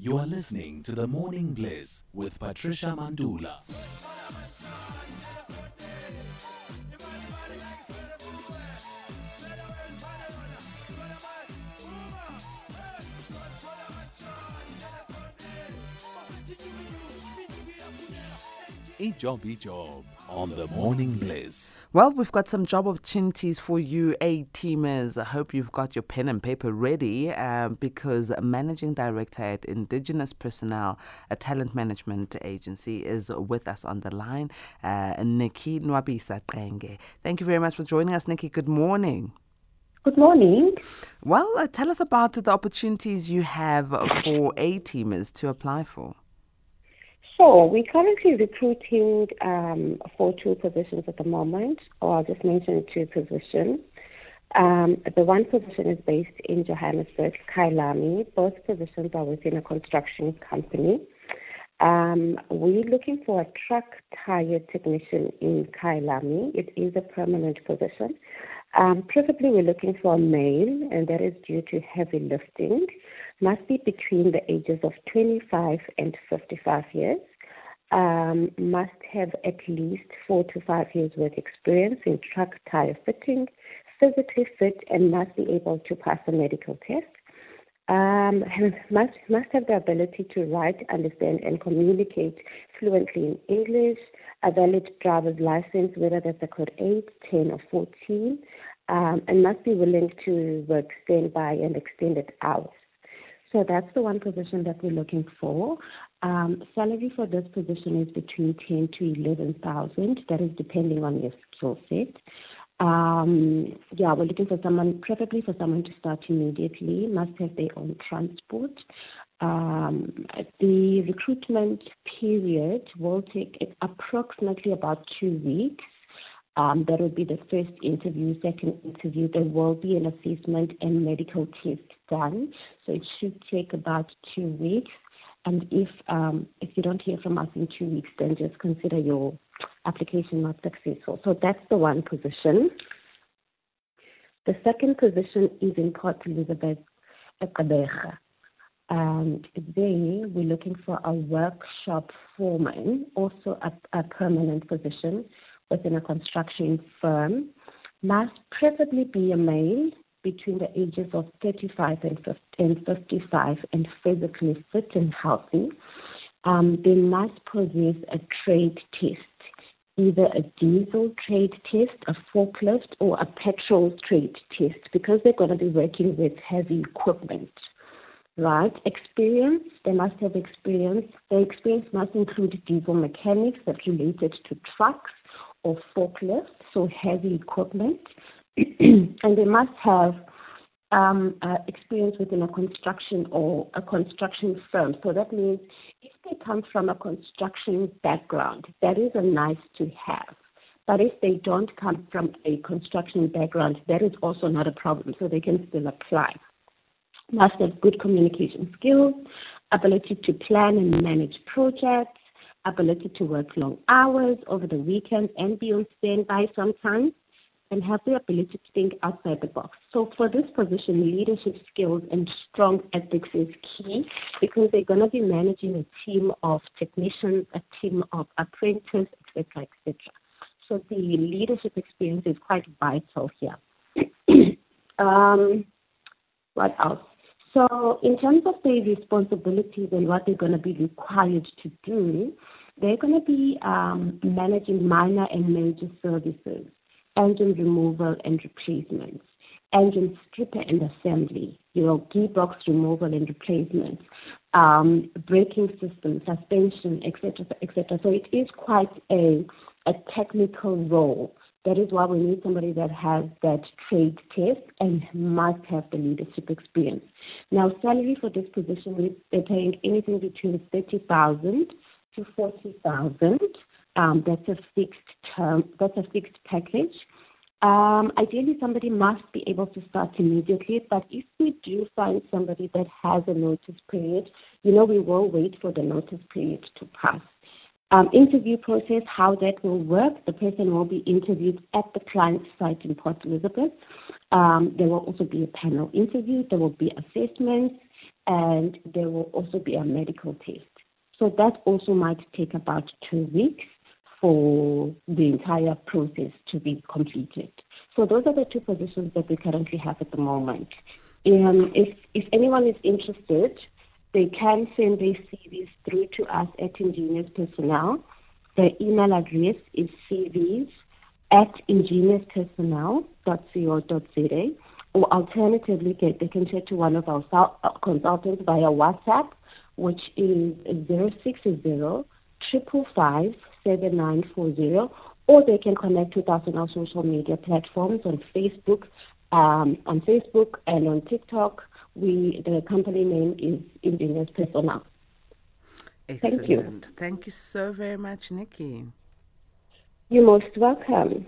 You are listening to The Morning Bliss with Patricia Mandula. A job, a job on The Morning Bliss. Well, we've got some job opportunities for you, A teamers. I hope you've got your pen and paper ready um, because Managing Director at Ingenious Personnel, a talent management agency, is with us on the line. Uh, Nikki Nwabisa Qenge. Thank you very much for joining us, Nikki. Good morning. Good morning. Well, uh, tell us about the opportunities you have for A teamers to apply for. So we're currently recruiting um, for two positions at the moment, or I'll just mention two positions. Um, the one position is based in Johannesburg, Kyalami. Both positions are within a construction company. Um, we're looking for a truck tire technician in Kyalami. It is a permanent position. Um, preferably, we're looking for a male, and that is due to heavy lifting. Must be between the ages of 25 and 55 years. Um, must have at least four to five years work experience in truck tire fitting, physically fit, and must be able to pass a medical test. Um, must must have the ability to write, understand, and communicate fluently in English. A valid driver's license, whether that's a code 8, 10, or 14, um, and must be willing to work standby and extended hours. So that's the one position that we're looking for. Um, salary for this position is between ten to eleven thousand. That is depending on your skill set. Um, yeah, we're looking for someone, preferably for someone to start immediately. Must have their own transport. Um, the recruitment period will take approximately about two weeks. Um, that will be the first interview, second interview. There will be an assessment and medical test done. So it should take about two weeks. And if um, if you don't hear from us in two weeks, then just consider your application not successful. So that's the one position. The second position is in Port Elizabeth, Gqeberha. And there we're looking for a workshop foreman, also a, a permanent position within a construction firm. Must preferably be a male between the ages of 35 and 55 and physically fit and healthy, um, they must possess a trade test, either a diesel trade test, a forklift, or a petrol trade test, because they're going to be working with heavy equipment. Right? Experience, they must have experience. Their experience must include diesel mechanics that related to trucks or forklifts, so heavy equipment and they must have um, uh, experience within a construction or a construction firm. So that means if they come from a construction background, that is a nice to have. But if they don't come from a construction background, that is also not a problem. So they can still apply. Must have good communication skills, ability to plan and manage projects, ability to work long hours over the weekend and be on standby sometimes and have the ability to think outside the box. So for this position, leadership skills and strong ethics is key because they're going to be managing a team of technicians, a team of apprentices, etc., etc. So the leadership experience is quite vital here. um, what else? So in terms of the responsibilities and what they're going to be required to do, they're going to be um, managing minor and major services engine removal and replacements, engine stripper and assembly, you know, gearbox removal and replacements, um, braking system, suspension, etc., etc. So it is quite a a technical role. That is why we need somebody that has that trade test and must have the leadership experience. Now, salary for this position, they're paying anything between thirty thousand to forty thousand. Um, that's a fixed term. That's a fixed package. Um, ideally, somebody must be able to start immediately. But if we do find somebody that has a notice period, you know, we will wait for the notice period to pass. Um, interview process, how that will work. The person will be interviewed at the client site in Port Elizabeth. Um, there will also be a panel interview. There will be assessments and there will also be a medical test. So that also might take about two weeks for the entire process to be completed. So those are the two positions that we currently have at the moment. Um, if, if anyone is interested, they can send their CVs through to us at Ingenious Personnel. The email address is cvs at ingeniouspersonnel.co.za or alternatively they can chat to one of our uh, consultants via WhatsApp which is 060 7940 or they can connect with us on our social media platforms on Facebook, um, on Facebook and on TikTok. We the company name is Ingenious Personnel. Excellent. Thank you. Thank you so very much, Nikki. You're most welcome.